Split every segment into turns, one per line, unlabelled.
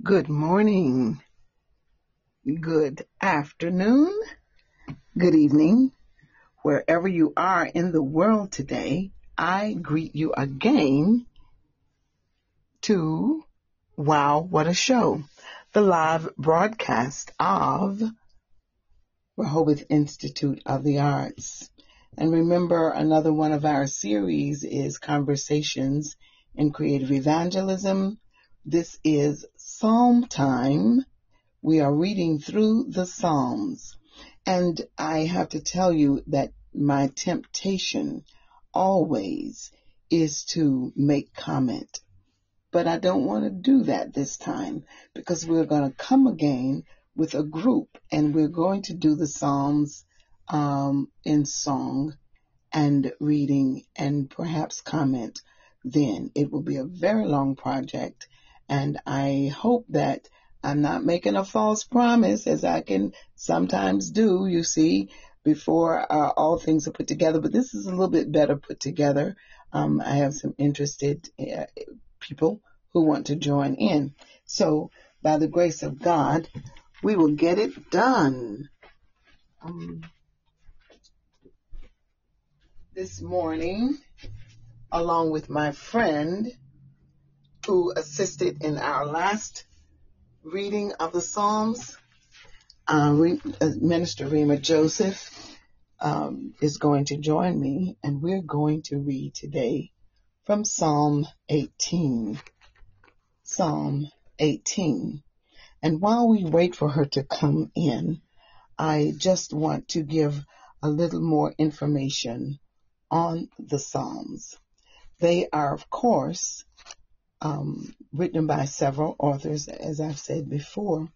Good morning, good afternoon, good evening, wherever you are in the world today. I greet you again to Wow, What a Show, the live broadcast of Rehoboth Institute of the Arts. And remember, another one of our series is Conversations in Creative Evangelism. This is Psalm time. We are reading through the Psalms. And I have to tell you that my temptation always is to make comment. But I don't want to do that this time because we're going to come again with a group and we're going to do the Psalms um, in song and reading and perhaps comment then. It will be a very long project and I hope that I'm not making a false promise as I can sometimes do, you see, before uh, all things are put together. But this is a little bit better put together. Um, I have some interested uh, people who want to join in. So, by the grace of God, we will get it done. Um, this morning, along with my friend, who assisted in our last reading of the Psalms. Uh, uh, Minister Rima Joseph um, is going to join me, and we're going to read today from Psalm 18. Psalm 18. And while we wait for her to come in, I just want to give a little more information on the Psalms. They are, of course, um, written by several authors, as I've said before,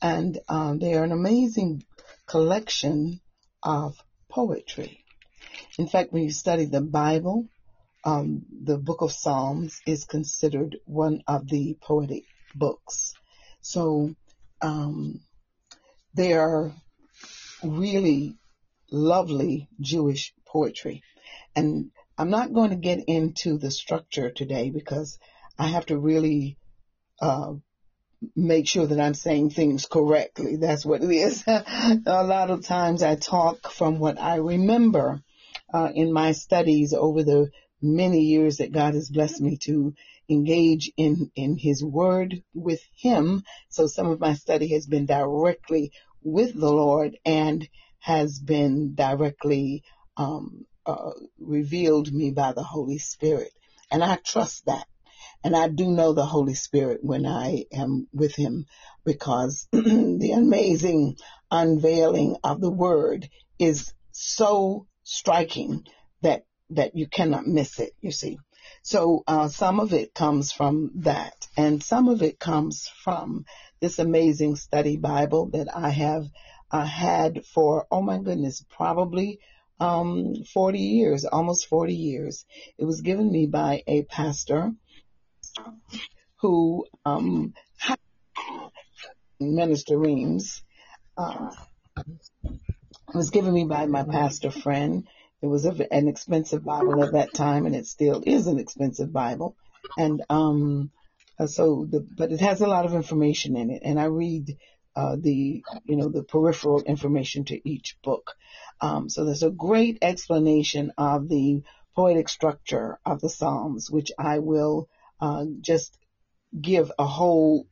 and um, they are an amazing collection of poetry. In fact, when you study the Bible, um, the book of Psalms is considered one of the poetic books. So um, they are really lovely Jewish poetry. And I'm not going to get into the structure today because I have to really uh, make sure that I'm saying things correctly. That's what it is. a lot of times I talk from what I remember uh, in my studies over the many years that God has blessed me to engage in, in His Word with Him. So some of my study has been directly with the Lord and has been directly um, uh, revealed me by the Holy Spirit. And I trust that. And I do know the Holy Spirit when I am with Him because the amazing unveiling of the Word is so striking that, that you cannot miss it, you see. So uh, some of it comes from that, and some of it comes from this amazing study Bible that I have uh, had for, oh my goodness, probably um, 40 years, almost 40 years. It was given me by a pastor who um, Minister Reams uh, was given me by my pastor friend. It was a, an expensive Bible at that time, and it still is an expensive Bible. And um, uh, so, the, but it has a lot of information in it, and I read uh, the, you know, the peripheral information to each book. Um, so there's a great explanation of the poetic structure of the Psalms, which I will uh, just give a whole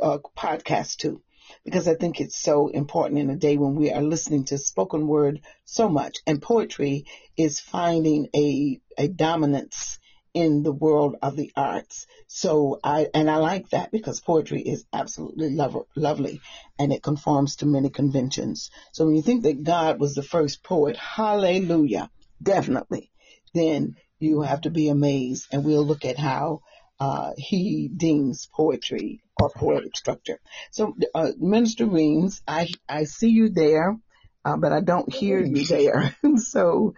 uh, podcast to because I think it's so important in a day when we are listening to spoken word so much and poetry is finding a, a dominance in the world of the arts. So I, and I like that because poetry is absolutely lo- lovely and it conforms to many conventions. So when you think that God was the first poet, hallelujah, definitely, then you have to be amazed and we'll look at how uh, he deems poetry or poetic structure. So, uh, Minister Reams, I, I see you there, uh, but I don't hear you there. so,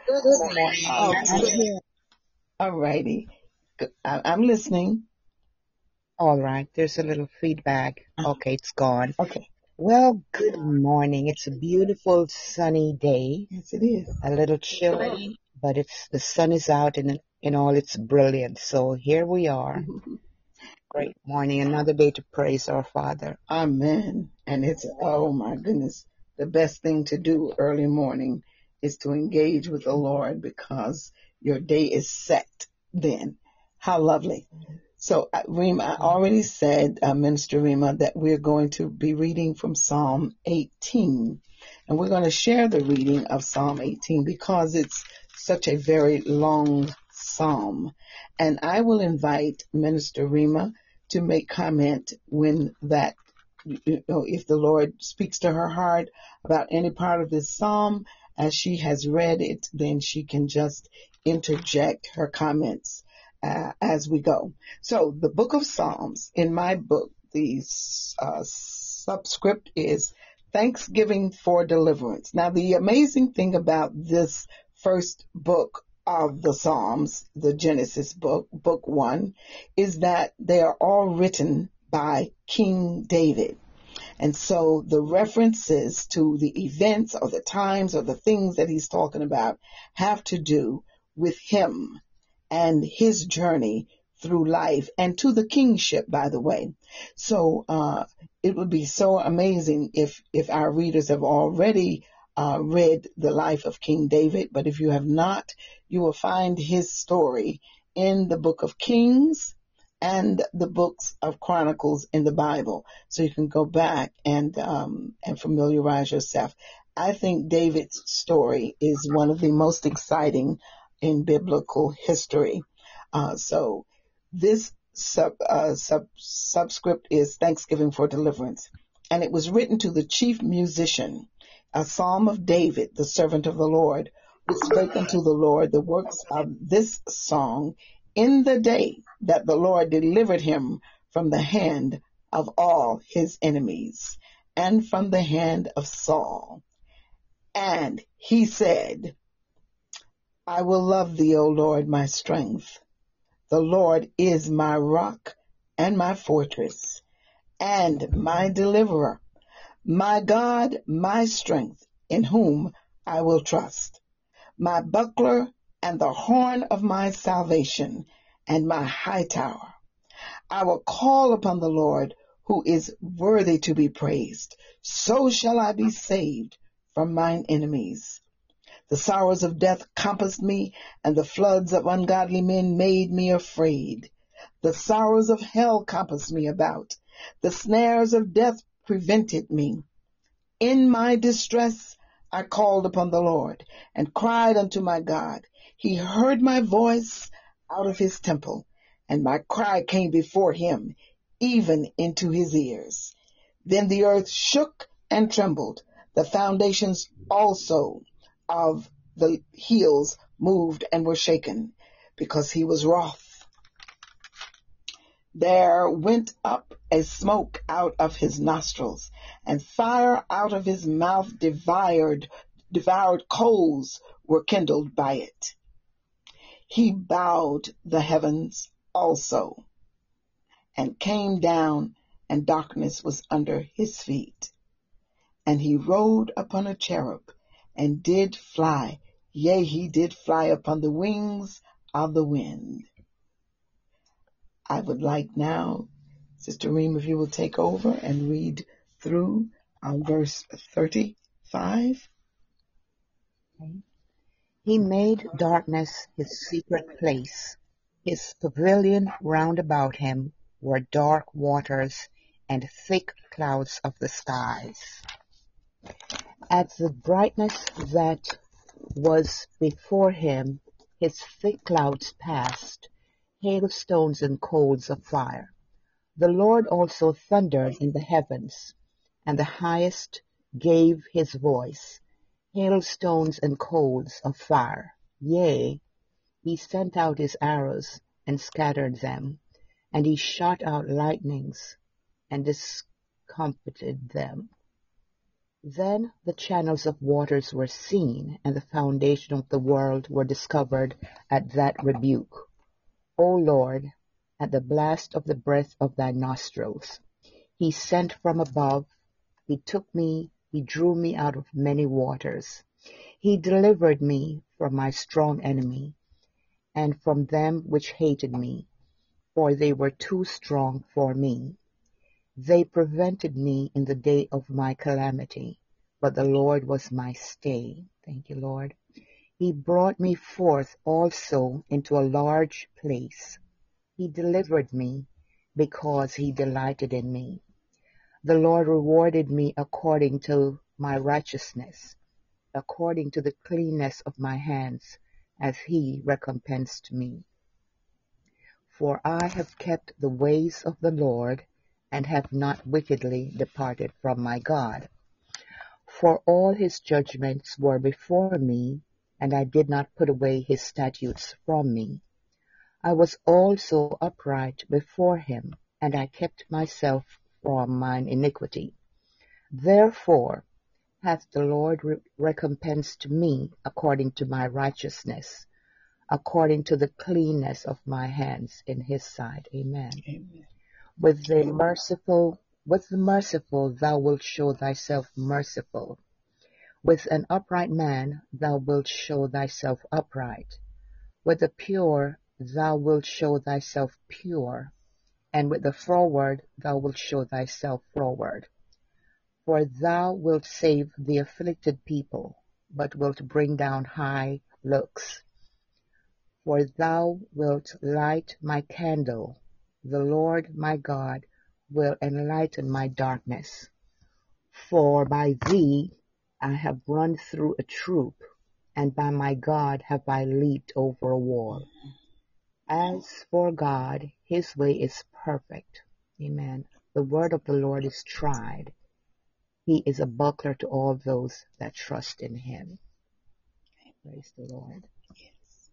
uh, all righty. I'm listening.
All right. There's a little feedback. Okay, it's gone.
Okay.
Well, good morning. It's a beautiful sunny day.
Yes, it is.
A little chilly, but it's the sun is out and in all its brilliance. So here we are. Great morning. Another day to praise our Father.
Amen. And it's, oh my goodness, the best thing to do early morning is to engage with the Lord because your day is set then. How lovely. So, uh, Rima, I already said, uh, Minister Rima, that we're going to be reading from Psalm 18. And we're going to share the reading of Psalm 18 because it's such a very long psalm. And I will invite Minister Rima to make comment when that, you know, if the Lord speaks to her heart about any part of this psalm as she has read it, then she can just interject her comments uh, as we go. So the book of Psalms, in my book, the uh, subscript is Thanksgiving for Deliverance. Now the amazing thing about this first book of the Psalms, the Genesis book, book one, is that they are all written by King David. And so the references to the events or the times or the things that he's talking about have to do with him and his journey through life and to the kingship, by the way. So, uh, it would be so amazing if, if our readers have already uh, read the life of King David, but if you have not, you will find his story in the book of Kings and the books of Chronicles in the Bible. So you can go back and um, and familiarize yourself. I think David's story is one of the most exciting in biblical history. Uh, so this sub, uh, sub, subscript is Thanksgiving for Deliverance. And it was written to the chief musician a psalm of David, the servant of the Lord, who spake unto the Lord the works of this song in the day that the Lord delivered him from the hand of all his enemies and from the hand of Saul. And he said, I will love thee, O Lord, my strength. The Lord is my rock and my fortress and my deliverer my God, my strength, in whom I will trust, my buckler and the horn of my salvation, and my high tower. I will call upon the Lord, who is worthy to be praised. So shall I be saved from mine enemies. The sorrows of death compassed me, and the floods of ungodly men made me afraid. The sorrows of hell compassed me about. The snares of death prevented me. In my distress, I called upon the Lord and cried unto my God. He heard my voice out of his temple, and my cry came before him, even into his ears. Then the earth shook and trembled. The foundations also of the hills moved and were shaken, because he was wroth there went up a smoke out of his nostrils, and fire out of his mouth devoured, devoured coals were kindled by it. He bowed the heavens also, and came down, and darkness was under his feet. And he rode upon a cherub, and did fly, yea, he did fly upon the wings of the wind. I would like now, Sister Reem, if you will take over and read through um, verse 35.
He made darkness his secret place. His pavilion round about him were dark waters and thick clouds of the skies. At the brightness that was before him, his thick clouds passed hailstones and coals of fire. The Lord also thundered in the heavens, and the highest gave his voice, hailstones and coals of fire. Yea, he sent out his arrows and scattered them, and he shot out lightnings and discomfited them. Then the channels of waters were seen, and the foundation of the world were discovered at that rebuke. O Lord, at the blast of the breath of thy nostrils. He sent from above, he took me, he drew me out of many waters. He delivered me from my strong enemy, and from them which hated me. for they were too strong for me. They prevented me in the day of my calamity, but the Lord was my stay. Thank you, Lord. He brought me forth also into a large place. He delivered me because he delighted in me. The Lord rewarded me according to my righteousness, according to the cleanness of my hands, as he recompensed me. For I have kept the ways of the Lord, and have not wickedly departed from my God. For all his judgments were before me, and I did not put away his statutes from me. I was also upright before him, and I kept myself from mine iniquity. Therefore hath the Lord re- recompensed me according to my righteousness, according to the cleanness of my hands in his sight. Amen.
Amen.
With the merciful, with the merciful thou wilt show thyself merciful. With an upright man thou wilt show thyself upright. With the pure thou wilt show thyself pure. And with the froward thou wilt show thyself froward. For thou wilt save the afflicted people, but wilt bring down high looks. For thou wilt light my candle, the Lord my God will enlighten my darkness. For by thee I have run through a troop, and by my God have I leaped over a wall. As for God, his way is perfect. Amen. The word of the Lord is tried. He is a buckler to all those that trust in him. Praise the Lord. Yes.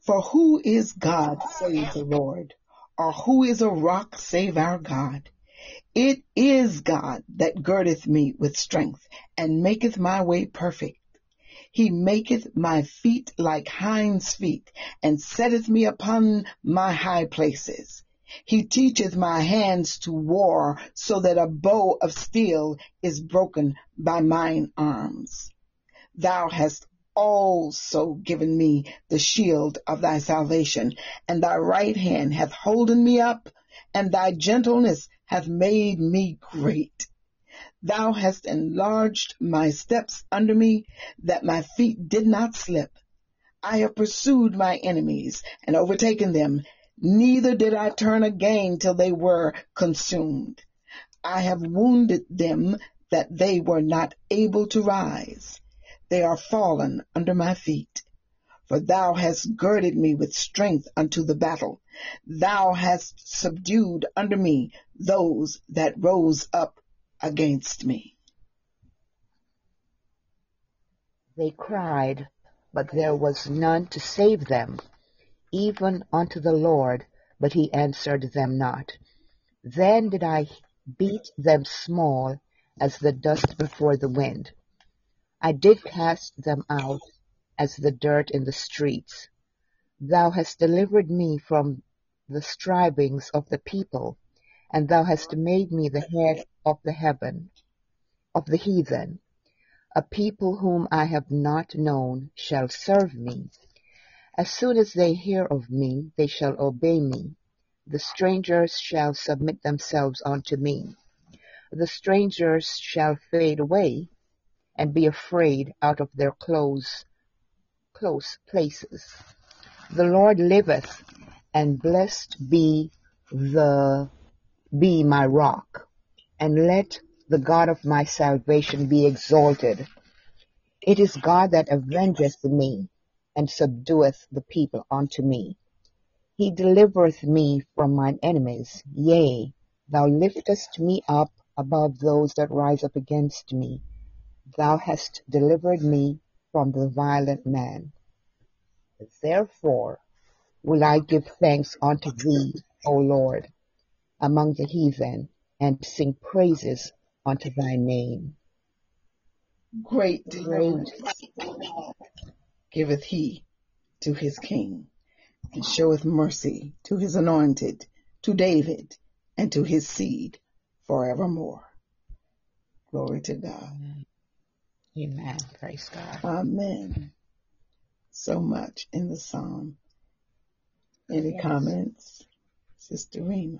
For who is God save the Lord? Or who is a rock save our God? It is God that girdeth me with strength, and maketh my way perfect. He maketh my feet like hinds' feet, and setteth me upon my high places. He teacheth my hands to war, so that a bow of steel is broken by mine arms. Thou hast also given me the shield of thy salvation, and thy right hand hath holden me up, and thy gentleness hath made me great. Thou hast enlarged my steps under me, that my feet did not slip. I have pursued my enemies and overtaken them, neither did I turn again till they were consumed. I have wounded them that they were not able to rise. They are fallen under my feet. For thou hast girded me with strength unto the battle. Thou hast subdued under me those that rose up against me.
They cried, but there was none to save them, even unto the Lord, but he answered them not. Then did I beat them small as the dust before the wind. I did cast them out as the dirt in the streets. Thou hast delivered me from the strivings of the people, and thou hast made me the head of the heaven, of the heathen. A people whom I have not known shall serve me. As soon as they hear of me, they shall obey me. The strangers shall submit themselves unto me. The strangers shall fade away and be afraid out of their close, close places. The Lord liveth, and blessed be the be my rock, and let the God of my salvation be exalted. It is God that avengeth me, and subdueth the people unto me. He delivereth me from mine enemies. Yea, thou liftest me up above those that rise up against me. Thou hast delivered me from the violent man. Therefore will I give thanks unto thee, O Lord, among the heathen, and sing praises unto thy name.
Great deliverance giveth he to his king, and showeth mercy to his anointed, to David, and to his seed forevermore. Glory to God.
Amen. Praise God.
Amen. So much in the psalm. Any
Yes.
comments? Sister Rima.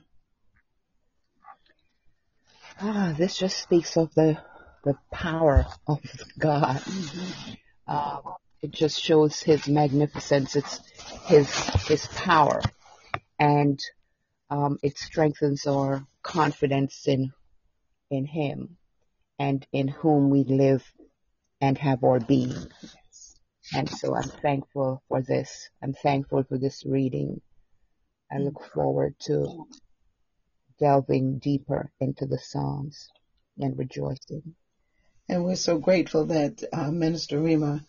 Ah, this just speaks of the the power of God. Mm-hmm. Uh, it just shows His magnificence. It's His His power, and um, it strengthens our confidence in in Him and in whom we live and have our being. And so I'm thankful for this. I'm thankful for this reading. I look forward to delving deeper into the Psalms and rejoicing.
And we're so grateful that uh, Minister Rima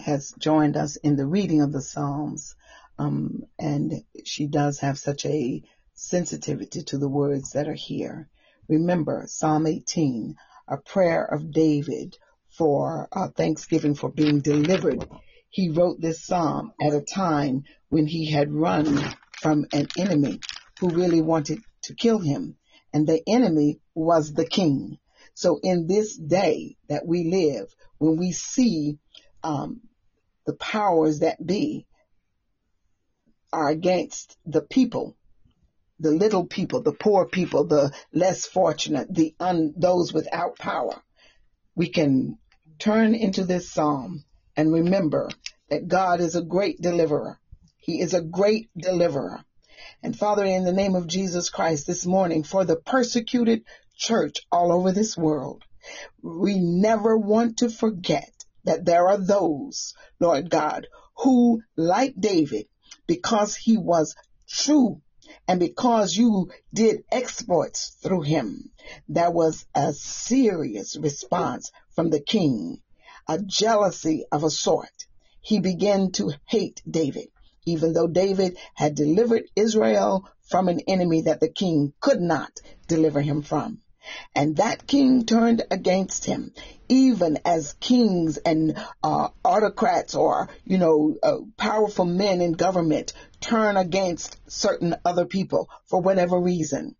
has joined us in the reading of the Psalms. Um, and she does have such a sensitivity to the words that are here. Remember Psalm 18, a prayer of David for uh, thanksgiving for being delivered. He wrote this psalm at a time when he had run from an enemy who really wanted to kill him. And the enemy was the king. So in this day that we live, when we see um, the powers that be are against the people, the little people, the poor people, the less fortunate, the un, those without power, we can turn into this psalm and remember that God is a great deliverer. He is a great deliverer. And Father, in the name of Jesus Christ this morning, for the persecuted church all over this world, we never want to forget that there are those, Lord God, who, like David, because he was true and because you did exploits through him, there was a serious response from the king, a jealousy of a sort. He began to hate David, even though David had delivered Israel from an enemy that the king could not deliver him from. And that king turned against him, even as kings and uh, autocrats or, you know, uh, powerful men in government turn against certain other people for whatever reason.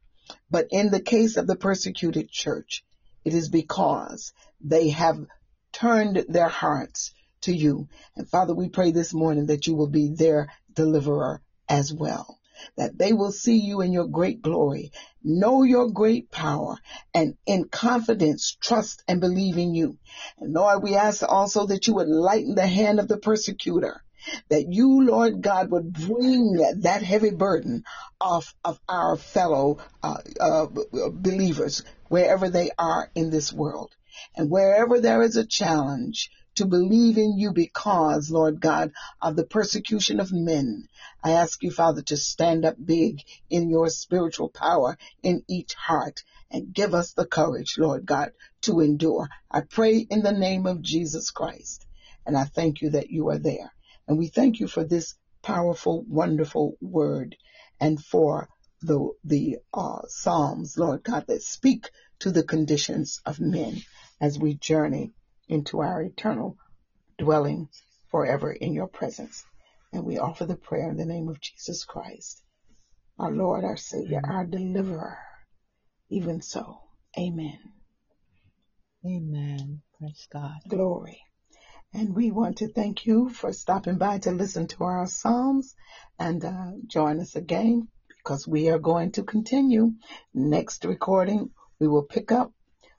But in the case of the persecuted church, it is because they have turned their hearts to you. And Father, we pray this morning that you will be their deliverer as well that they will see you in your great glory, know your great power, and in confidence trust and believe in you. And Lord, we ask also that you would lighten the hand of the persecutor, that you, Lord God, would bring that heavy burden off of our fellow uh, uh, believers wherever they are in this world. And wherever there is a challenge, to believe in you because, Lord God, of the persecution of men. I ask you, Father, to stand up big in your spiritual power in each heart and give us the courage, Lord God, to endure. I pray in the name of Jesus Christ. And I thank you that you are there. And we thank you for this powerful, wonderful word and for the, the uh, Psalms, Lord God, that speak to the conditions of men as we journey into our eternal dwelling forever in your presence. And we offer the prayer in the name of Jesus Christ, our Lord, our Savior, our deliverer. Even so, amen.
Amen. Praise God.
Glory. And we want to thank you for stopping by to listen to our Psalms and uh, join us again because we are going to continue. Next recording, we will pick up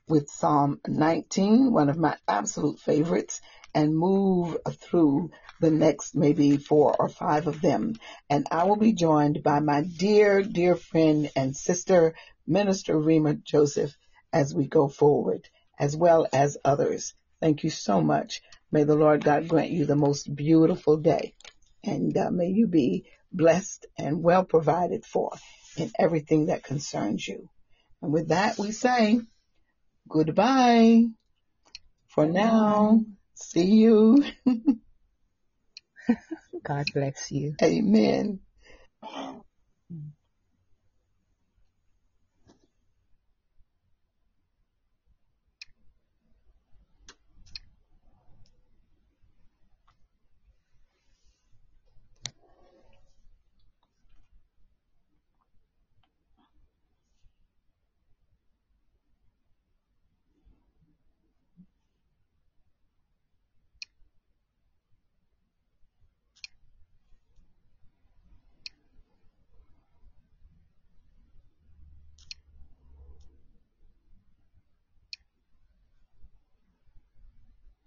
with Psalm 19, one of my absolute favorites, and move through the next maybe four or five of them. And I will be joined by my dear, dear friend and sister, Minister Rima Joseph, as we go forward, as well as others. Thank you so much. May the Lord God grant you the most beautiful day. And uh, may you be blessed and well provided for in everything that concerns you. And with that, we say, Goodbye. For now, see you.
God bless you.
Amen. Mm.